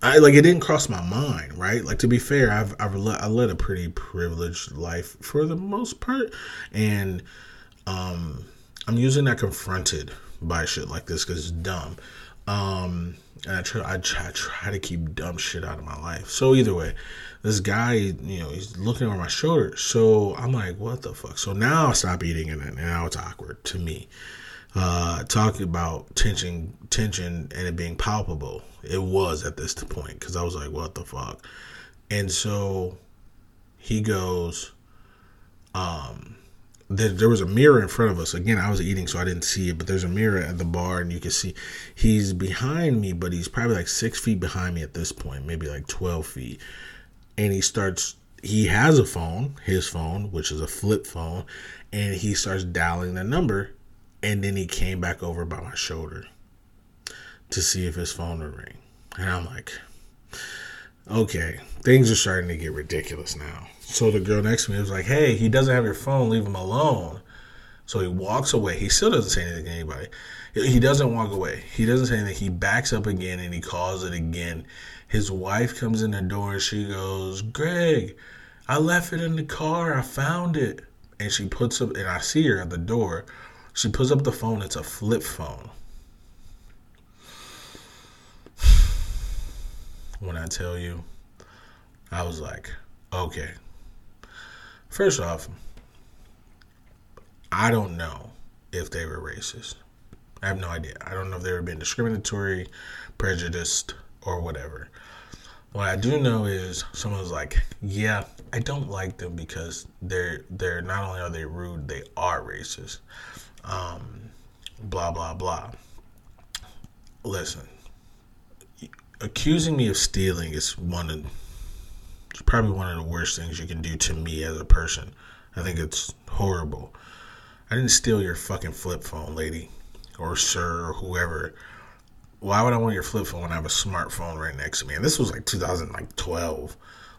[SPEAKER 1] I like it didn't cross my mind, right? Like to be fair, I've I've I led a pretty privileged life for the most part, and um, I'm usually not confronted by shit like this because it's dumb. Um, and I try, I try, I try to keep dumb shit out of my life. So either way, this guy, you know, he's looking over my shoulder. So I'm like, what the fuck? So now I stop eating, and now it's awkward to me uh, talking about tension, tension, and it being palpable. It was at this point because I was like, "What the fuck?" And so he goes, um, there, there was a mirror in front of us. Again, I was eating, so I didn't see it, but there's a mirror at the bar, and you can see he's behind me, but he's probably like six feet behind me at this point, maybe like 12 feet. And he starts, he has a phone, his phone, which is a flip phone, and he starts dialing the number and then he came back over by my shoulder to see if his phone would ring. And I'm like, okay, things are starting to get ridiculous now. So the girl next to me was like, hey, he doesn't have your phone, leave him alone. So he walks away. He still doesn't say anything to anybody. He doesn't walk away. He doesn't say anything. He backs up again and he calls it again. His wife comes in the door and she goes, Greg, I left it in the car. I found it. And she puts up, and I see her at the door she pulls up the phone, it's a flip phone. When I tell you, I was like, okay. First off, I don't know if they were racist. I have no idea. I don't know if they were being discriminatory, prejudiced, or whatever. What I do know is someone was like, "Yeah, I don't like them because they're they're not only are they rude, they are racist." Um, blah, blah, blah. Listen, accusing me of stealing is one of, probably one of the worst things you can do to me as a person. I think it's horrible. I didn't steal your fucking flip phone, lady, or sir, or whoever. Why would I want your flip phone when I have a smartphone right next to me? And this was like 2012.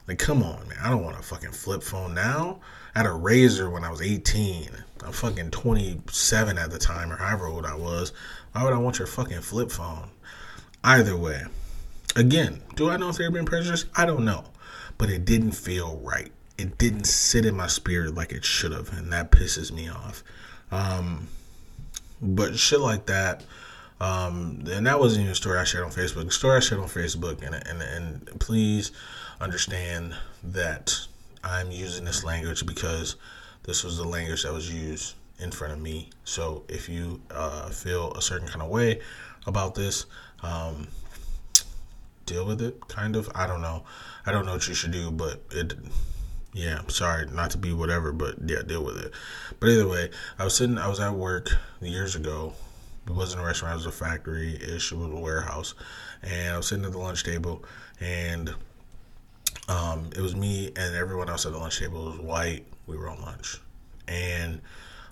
[SPEAKER 1] Like, come on, man. I don't want a fucking flip phone now. I had a Razr when I was 18. I'm fucking 27 at the time, or however old I was. Why would I want your fucking flip phone? Either way, again, do I know if they're being prejudiced? I don't know, but it didn't feel right. It didn't sit in my spirit like it should have, and that pisses me off. Um, but shit like that. Um, and that wasn't even a story I shared on Facebook. The story I shared on Facebook, and and and please understand that I'm using this language because this was the language that was used in front of me. So if you uh, feel a certain kind of way about this, um, deal with it. Kind of. I don't know. I don't know what you should do, but it. Yeah, sorry, not to be whatever, but yeah, deal with it. But either way, I was sitting. I was at work years ago. It wasn't a restaurant. It was a factory. It was a warehouse, and I was sitting at the lunch table, and um, it was me and everyone else at the lunch table was white. We were on lunch, and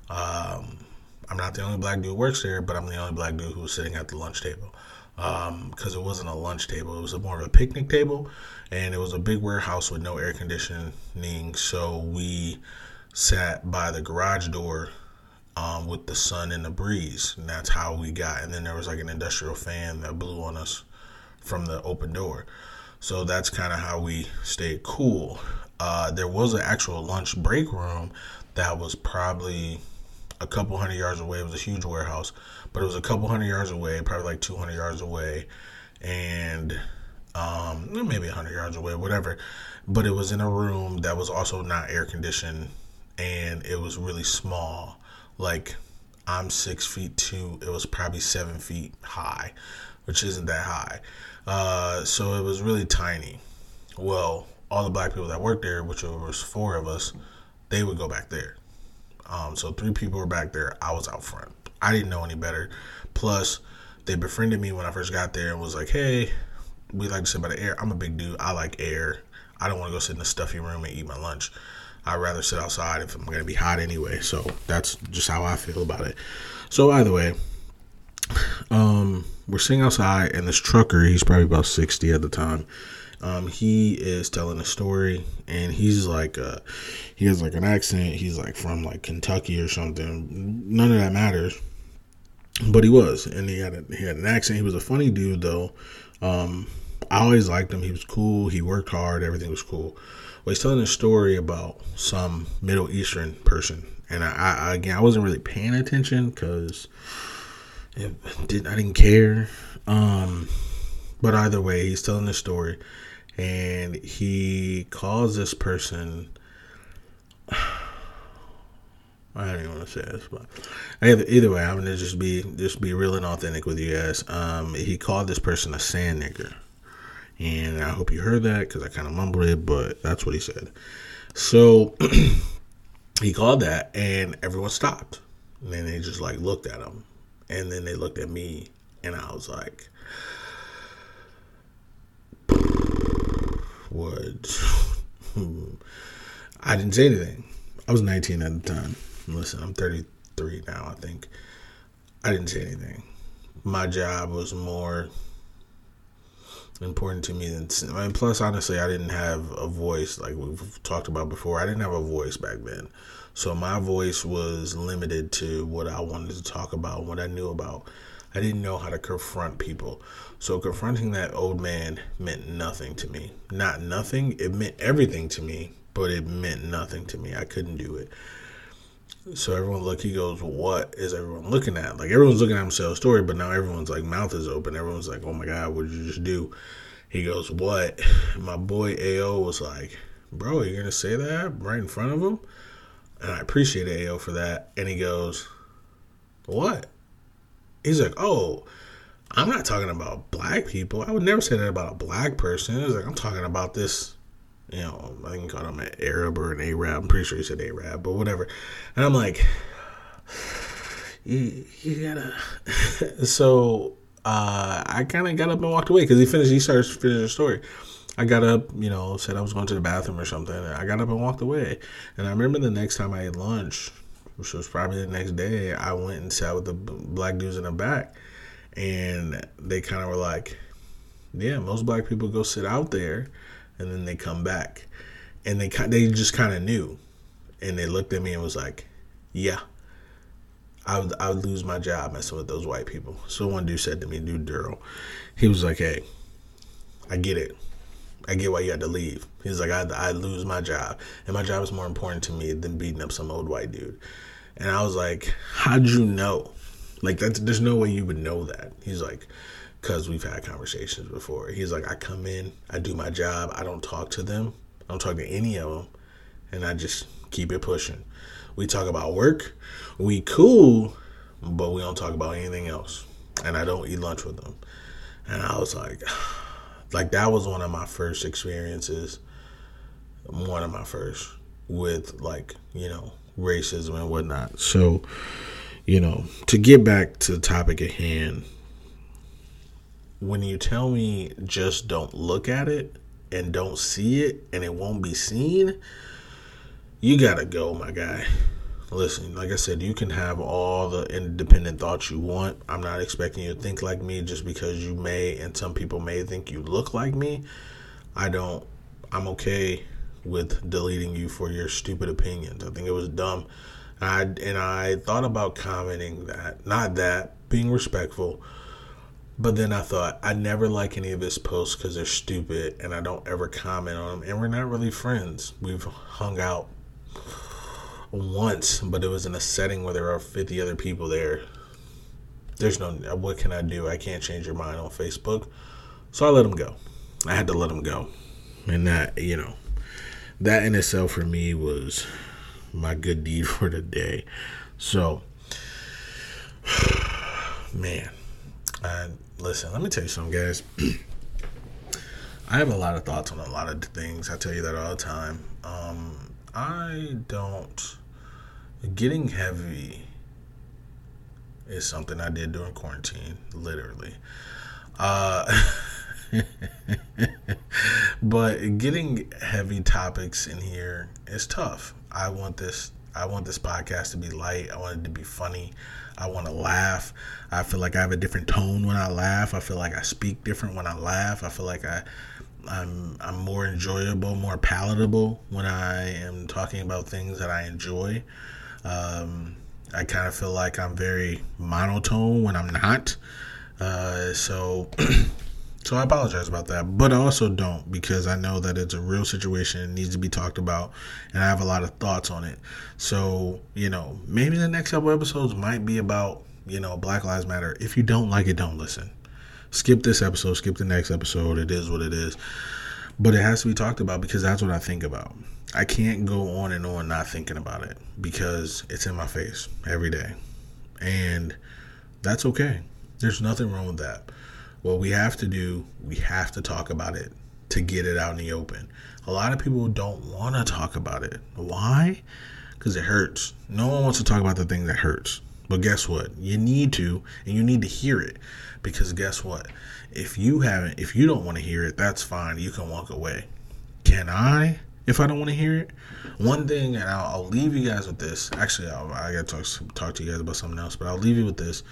[SPEAKER 1] um, I'm not the only black dude who works there, but I'm the only black dude who was sitting at the lunch table because um, it wasn't a lunch table; it was a more of a picnic table, and it was a big warehouse with no air conditioning. So we sat by the garage door um, with the sun and the breeze, and that's how we got. And then there was like an industrial fan that blew on us from the open door. So that's kind of how we stayed cool. Uh, there was an actual lunch break room that was probably a couple hundred yards away. It was a huge warehouse, but it was a couple hundred yards away, probably like 200 yards away, and um, maybe 100 yards away, whatever. But it was in a room that was also not air conditioned, and it was really small. Like I'm six feet two, it was probably seven feet high, which isn't that high. Uh, so it was really tiny. Well, all the black people that worked there, which was four of us, they would go back there. Um, so three people were back there. I was out front. I didn't know any better. Plus, they befriended me when I first got there and was like, "Hey, we like to sit by the air. I'm a big dude. I like air. I don't want to go sit in a stuffy room and eat my lunch." I'd rather sit outside if I'm gonna be hot anyway. So that's just how I feel about it. So either way, um, we're sitting outside, and this trucker, he's probably about sixty at the time. Um, he is telling a story, and he's like, uh, he has like an accent. He's like from like Kentucky or something. None of that matters, but he was, and he had a, he had an accent. He was a funny dude though. Um, I always liked him. He was cool. He worked hard. Everything was cool. Well, he's telling a story about some Middle Eastern person, and I, I again I wasn't really paying attention because did I didn't care. Um, but either way, he's telling the story, and he calls this person. <sighs> I don't even want to say this, but either, either way, I'm gonna just be just be real and authentic with you guys. Um, he called this person a sand nigger, and I hope you heard that because I kind of mumbled it, but that's what he said. So <clears throat> he called that, and everyone stopped, and then they just like looked at him, and then they looked at me, and I was like, "What?" <laughs> I didn't say anything. I was 19 at the time. Listen, I'm 33 now. I think I didn't say anything. My job was more important to me than plus honestly I didn't have a voice like we've talked about before. I didn't have a voice back then. So my voice was limited to what I wanted to talk about, what I knew about. I didn't know how to confront people. So confronting that old man meant nothing to me. Not nothing, it meant everything to me, but it meant nothing to me. I couldn't do it. So everyone look, he goes, What is everyone looking at? Like everyone's looking at himself story, but now everyone's like mouth is open. Everyone's like, Oh my God, what did you just do? He goes, What? <laughs> My boy AO was like, Bro, you're gonna say that right in front of him? And I appreciate AO for that. And he goes, What? He's like, Oh, I'm not talking about black people. I would never say that about a black person. He's like, I'm talking about this you know, I he called him an Arab or an Arab. I'm pretty sure he said Arab, but whatever. And I'm like, you, you gotta. <laughs> so uh, I kind of got up and walked away because he finished. He started finishing the story. I got up, you know, said I was going to the bathroom or something. I got up and walked away. And I remember the next time I ate lunch, which was probably the next day, I went and sat with the black dudes in the back, and they kind of were like, "Yeah, most black people go sit out there." and then they come back, and they they just kind of knew, and they looked at me and was like, "Yeah, I would I would lose my job messing with those white people." So one dude said to me, "Dude, Daryl," he was like, "Hey, I get it." I get why you had to leave. He's like, I I lose my job, and my job is more important to me than beating up some old white dude. And I was like, how'd you know? Like that's there's no way you would know that. He's like, because we've had conversations before. He's like, I come in, I do my job, I don't talk to them, I don't talk to any of them, and I just keep it pushing. We talk about work, we cool, but we don't talk about anything else. And I don't eat lunch with them. And I was like, <sighs> like that was one of my first experiences, one of my first with like, you know, racism and whatnot. So, you know, to get back to the topic at hand, when you tell me just don't look at it and don't see it and it won't be seen, you gotta go, my guy. Listen, like I said, you can have all the independent thoughts you want. I'm not expecting you to think like me just because you may, and some people may think you look like me. I don't, I'm okay with deleting you for your stupid opinions. I think it was dumb. I, and I thought about commenting that, not that, being respectful but then I thought I never like any of his posts because they're stupid, and I don't ever comment on them. And we're not really friends. We've hung out once, but it was in a setting where there are fifty other people there. There's no what can I do? I can't change your mind on Facebook, so I let him go. I had to let him go, and that you know, that in itself for me was my good deed <laughs> for the day. So, <sighs> man, I listen, let me tell you something, guys. <clears throat> I have a lot of thoughts on a lot of things. I tell you that all the time. Um, I don't. Getting heavy is something I did during quarantine, literally. Uh, <laughs> but getting heavy topics in here is tough. I want this I want this podcast to be light. I want it to be funny. I want to laugh. I feel like I have a different tone when I laugh. I feel like I speak different when I laugh. I feel like I I'm I'm more enjoyable, more palatable when I am talking about things that I enjoy. Um, I kind of feel like I'm very monotone when I'm not. Uh, so <clears throat> So I apologize about that, but I also don't because I know that it's a real situation and needs to be talked about, and I have a lot of thoughts on it. So you know, maybe the next couple episodes might be about you know Black Lives Matter. If you don't like it, don't listen. Skip this episode. Skip the next episode. It is what it is. But it has to be talked about because that's what I think about. I can't go on and on not thinking about it because it's in my face every day, and that's okay. There's nothing wrong with that what we have to do, we have to talk about it to get it out in the open. A lot of people don't want to talk about it. Why? Because it hurts. No one wants to talk about the thing that hurts. But guess what? You need to, and you need to hear it. Because guess what? If you haven't, if you don't want to hear it, that's fine. You can walk away. Can I? If I don't want to hear it, one thing, and I'll, I'll leave you guys with this. Actually, I'll, I got to talk, talk to you guys about something else, but I'll leave you with this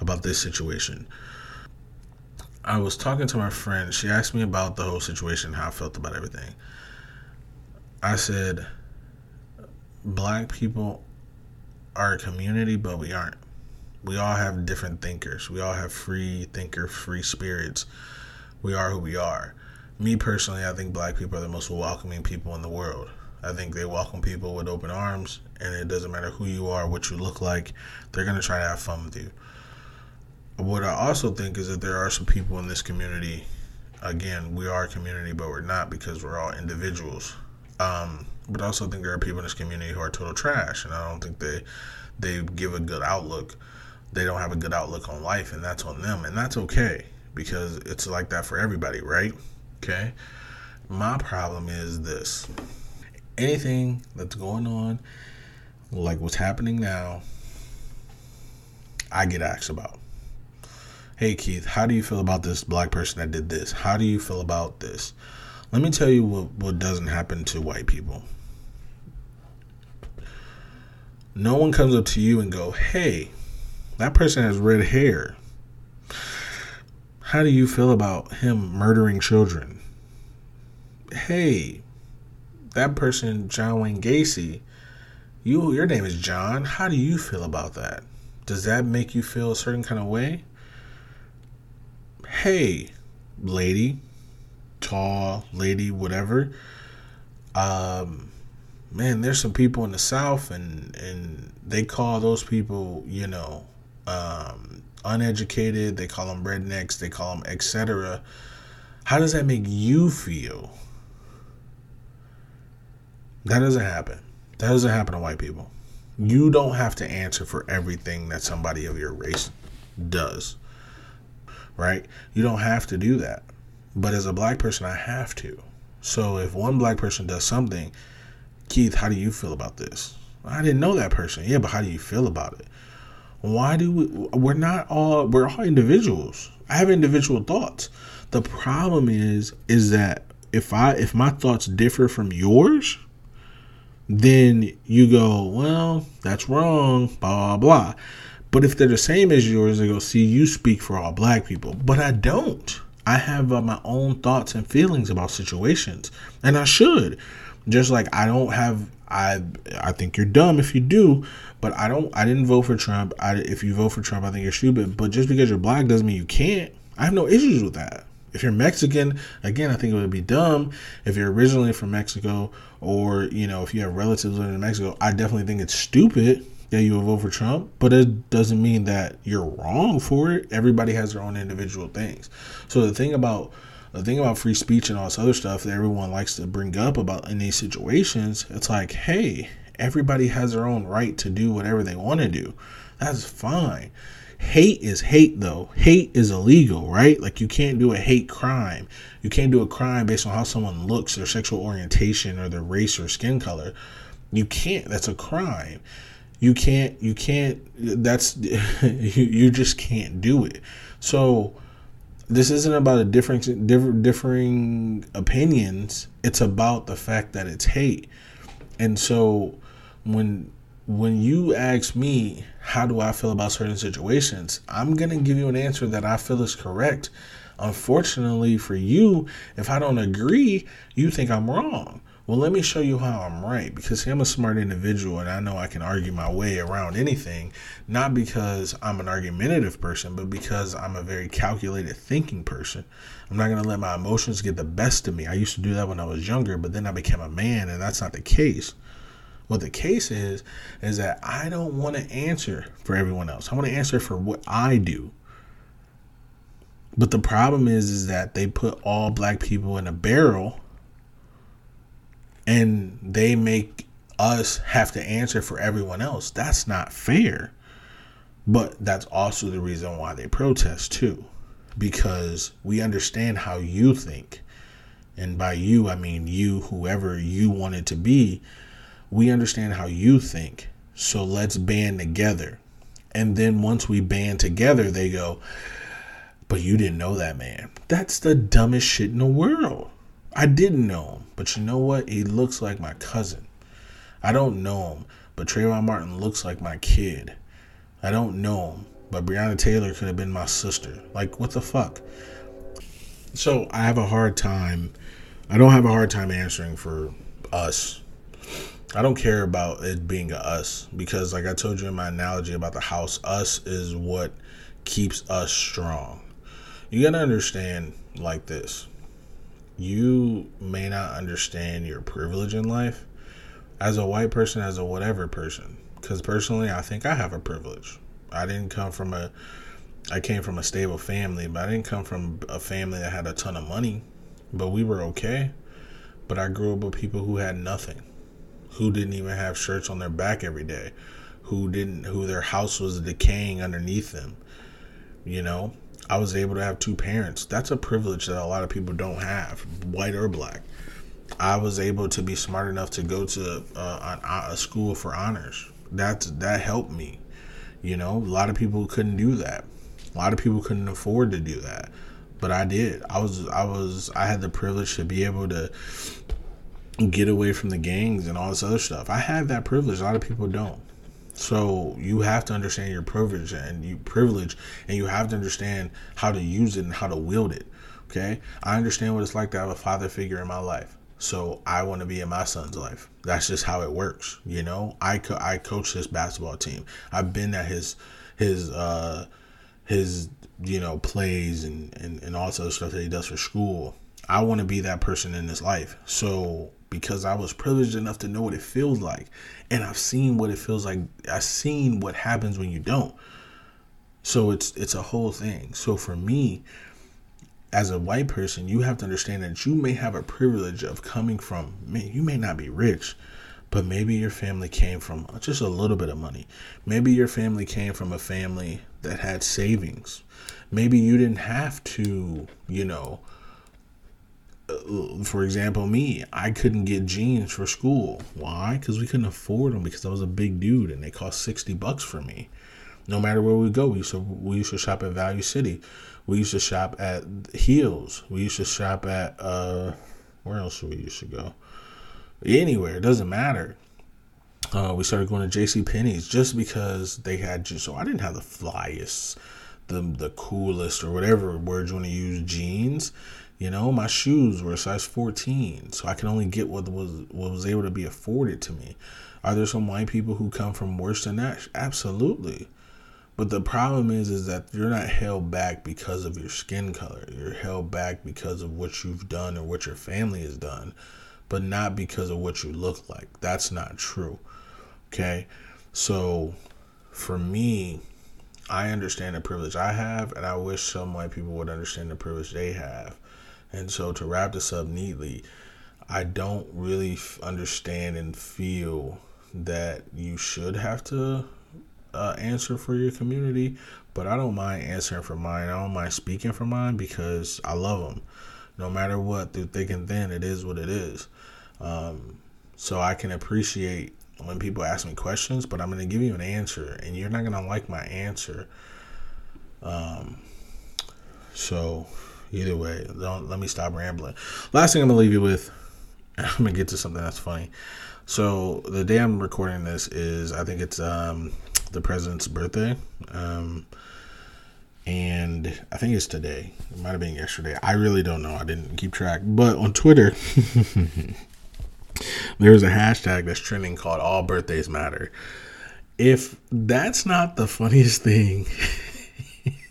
[SPEAKER 1] about this situation. I was talking to my friend. She asked me about the whole situation, how I felt about everything. I said, Black people are a community, but we aren't. We all have different thinkers. We all have free thinker, free spirits. We are who we are. Me personally, I think black people are the most welcoming people in the world. I think they welcome people with open arms, and it doesn't matter who you are, what you look like, they're going to try to have fun with you what I also think is that there are some people in this community. Again, we are a community, but we're not because we're all individuals. Um, but I also think there are people in this community who are total trash, and I don't think they they give a good outlook. They don't have a good outlook on life, and that's on them, and that's okay because it's like that for everybody, right? Okay. My problem is this: anything that's going on, like what's happening now, I get asked about hey Keith, how do you feel about this black person that did this? How do you feel about this? Let me tell you what, what doesn't happen to white people. No one comes up to you and go, hey, that person has red hair. How do you feel about him murdering children? Hey, that person, John Wayne Gacy, you your name is John. How do you feel about that? Does that make you feel a certain kind of way? Hey, lady, tall lady, whatever. Um, man, there's some people in the South, and and they call those people, you know, um, uneducated. They call them rednecks. They call them etc. How does that make you feel? That doesn't happen. That doesn't happen to white people. You don't have to answer for everything that somebody of your race does right? You don't have to do that. But as a black person, I have to. So if one black person does something, Keith, how do you feel about this? I didn't know that person. Yeah, but how do you feel about it? Why do we we're not all we're all individuals. I have individual thoughts. The problem is is that if I if my thoughts differ from yours, then you go, well, that's wrong, blah blah. But if they're the same as yours, they go, see, you speak for all black people. But I don't. I have uh, my own thoughts and feelings about situations, and I should. Just like I don't have, I I think you're dumb if you do, but I don't. I didn't vote for Trump. I, if you vote for Trump, I think you're stupid. But just because you're black doesn't mean you can't. I have no issues with that. If you're Mexican, again, I think it would be dumb. If you're originally from Mexico, or you know, if you have relatives living in Mexico, I definitely think it's stupid yeah, you will vote for Trump, but it doesn't mean that you're wrong for it. Everybody has their own individual things. So the thing about the thing about free speech and all this other stuff that everyone likes to bring up about in these situations, it's like, hey, everybody has their own right to do whatever they want to do. That's fine. Hate is hate though. Hate is illegal, right? Like you can't do a hate crime. You can't do a crime based on how someone looks, their sexual orientation, or their race or skin color. You can't. That's a crime you can't you can't that's <laughs> you, you just can't do it so this isn't about a different different differing opinions. It's about the fact that it's hate. And so when when you ask me how do I feel about certain situations, I'm going to give you an answer that I feel is correct. Unfortunately for you, if I don't agree, you think I'm wrong. Well, let me show you how I'm right because see, I'm a smart individual and I know I can argue my way around anything, not because I'm an argumentative person, but because I'm a very calculated thinking person. I'm not going to let my emotions get the best of me. I used to do that when I was younger, but then I became a man and that's not the case. What the case is, is that I don't want to answer for everyone else. I want to answer for what I do. But the problem is, is that they put all black people in a barrel and they make us have to answer for everyone else. That's not fair. But that's also the reason why they protest too, because we understand how you think. And by you, I mean you, whoever you wanted to be. We understand how you think. So let's band together. And then once we band together, they go, but you didn't know that man. That's the dumbest shit in the world. I didn't know him, but you know what? He looks like my cousin. I don't know him, but Trayvon Martin looks like my kid. I don't know him, but Breonna Taylor could have been my sister. Like, what the fuck? So I have a hard time. I don't have a hard time answering for us. I don't care about it being a us because, like I told you in my analogy about the house, us is what keeps us strong. You gotta understand like this you may not understand your privilege in life as a white person, as a whatever person. Because personally, I think I have a privilege. I didn't come from a, I came from a stable family, but I didn't come from a family that had a ton of money. But we were okay. But I grew up with people who had nothing, who didn't even have shirts on their back every day, who didn't, who their house was decaying underneath them. You know, I was able to have two parents. That's a privilege that a lot of people don't have, white or black. I was able to be smart enough to go to uh, a, a school for honors. That that helped me. You know, a lot of people couldn't do that. A lot of people couldn't afford to do that, but I did. I was I was I had the privilege to be able to get away from the gangs and all this other stuff. I had that privilege. A lot of people don't. So you have to understand your privilege and you privilege and you have to understand how to use it and how to wield it. Okay? I understand what it's like to have a father figure in my life. So I want to be in my son's life. That's just how it works, you know? I co- I coach his basketball team. I've been at his his uh his you know plays and and, and all this other stuff that he does for school. I want to be that person in his life. So because I was privileged enough to know what it feels like. And I've seen what it feels like. I've seen what happens when you don't. So it's it's a whole thing. So for me, as a white person, you have to understand that you may have a privilege of coming from you may not be rich, but maybe your family came from just a little bit of money. Maybe your family came from a family that had savings. Maybe you didn't have to, you know, for example, me, I couldn't get jeans for school. Why? Because we couldn't afford them because I was a big dude and they cost 60 bucks for me. No matter where we go, we used to, we used to shop at Value City. We used to shop at Hills. We used to shop at, uh, where else we used to go? Anywhere, it doesn't matter. Uh, we started going to J.C. Penney's just because they had so I didn't have the flyest, the, the coolest, or whatever word you want to use, jeans you know, my shoes were a size 14, so I can only get what was what was able to be afforded to me. Are there some white people who come from worse than that? Absolutely. But the problem is is that you're not held back because of your skin color. You're held back because of what you've done or what your family has done, but not because of what you look like. That's not true. Okay? So for me, I understand the privilege I have, and I wish some white people would understand the privilege they have. And so to wrap this up neatly, I don't really f- understand and feel that you should have to uh, answer for your community, but I don't mind answering for mine. I don't mind speaking for mine because I love them. No matter what, through thick and thin, it is what it is. Um, so I can appreciate when people ask me questions, but I'm going to give you an answer, and you're not going to like my answer. Um, So either way, don't let me stop rambling. Last thing I'm gonna leave you with, <laughs> I'm gonna get to something that's funny. So the day I'm recording this is I think it's um, the president's birthday. Um, and I think it's today. It might have been yesterday. I really don't know. I didn't keep track. But on Twitter, <laughs> there's a hashtag that's trending called All Birthdays Matter. If that's not the funniest thing <laughs>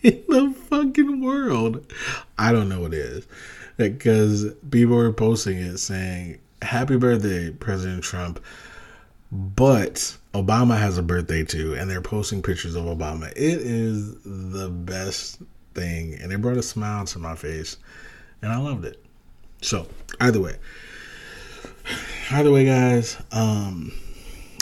[SPEAKER 1] in the fucking world, I don't know what is. Because people are posting it saying, Happy birthday, President Trump. But Obama has a birthday too, and they're posting pictures of Obama. It is the best thing, and it brought a smile to my face, and I loved it. So, either way, either way, guys, um,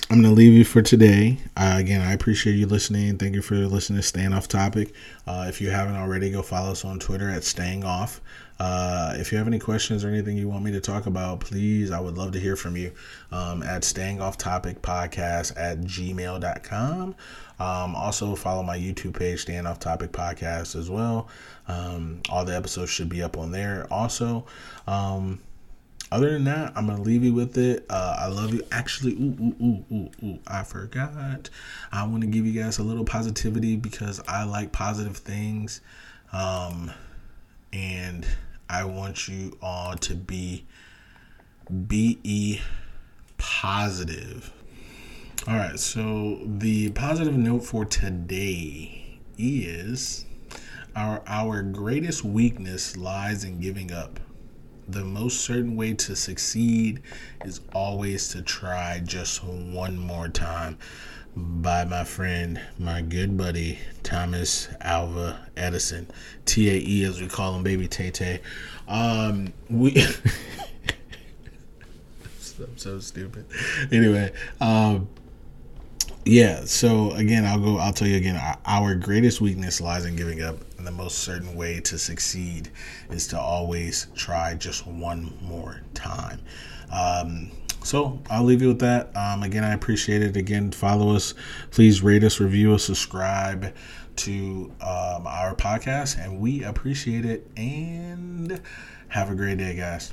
[SPEAKER 1] I'm gonna leave you for today. Uh, again, I appreciate you listening. Thank you for listening to Staying Off Topic. Uh, if you haven't already, go follow us on Twitter at Staying Off. Uh, if you have any questions or anything you want me to talk about, please, I would love to hear from you um, at Staying Off Topic Podcast at gmail.com. Um, also, follow my YouTube page, Staying Off Topic Podcast, as well. Um, all the episodes should be up on there. Also, um, other than that, I'm gonna leave you with it. Uh, I love you. Actually, ooh, ooh, ooh, ooh, ooh, I forgot. I want to give you guys a little positivity because I like positive things, um, and I want you all to be be positive. All right. So the positive note for today is our our greatest weakness lies in giving up the most certain way to succeed is always to try just one more time by my friend, my good buddy, Thomas Alva Edison, TAE as we call him, baby Tay Tay. Um, we. <laughs> I'm so stupid. Anyway, um, yeah. So again, I'll go. I'll tell you again. Our greatest weakness lies in giving up, and the most certain way to succeed is to always try just one more time. Um, so I'll leave you with that. Um, again, I appreciate it. Again, follow us. Please rate us, review us, subscribe to um, our podcast, and we appreciate it. And have a great day, guys.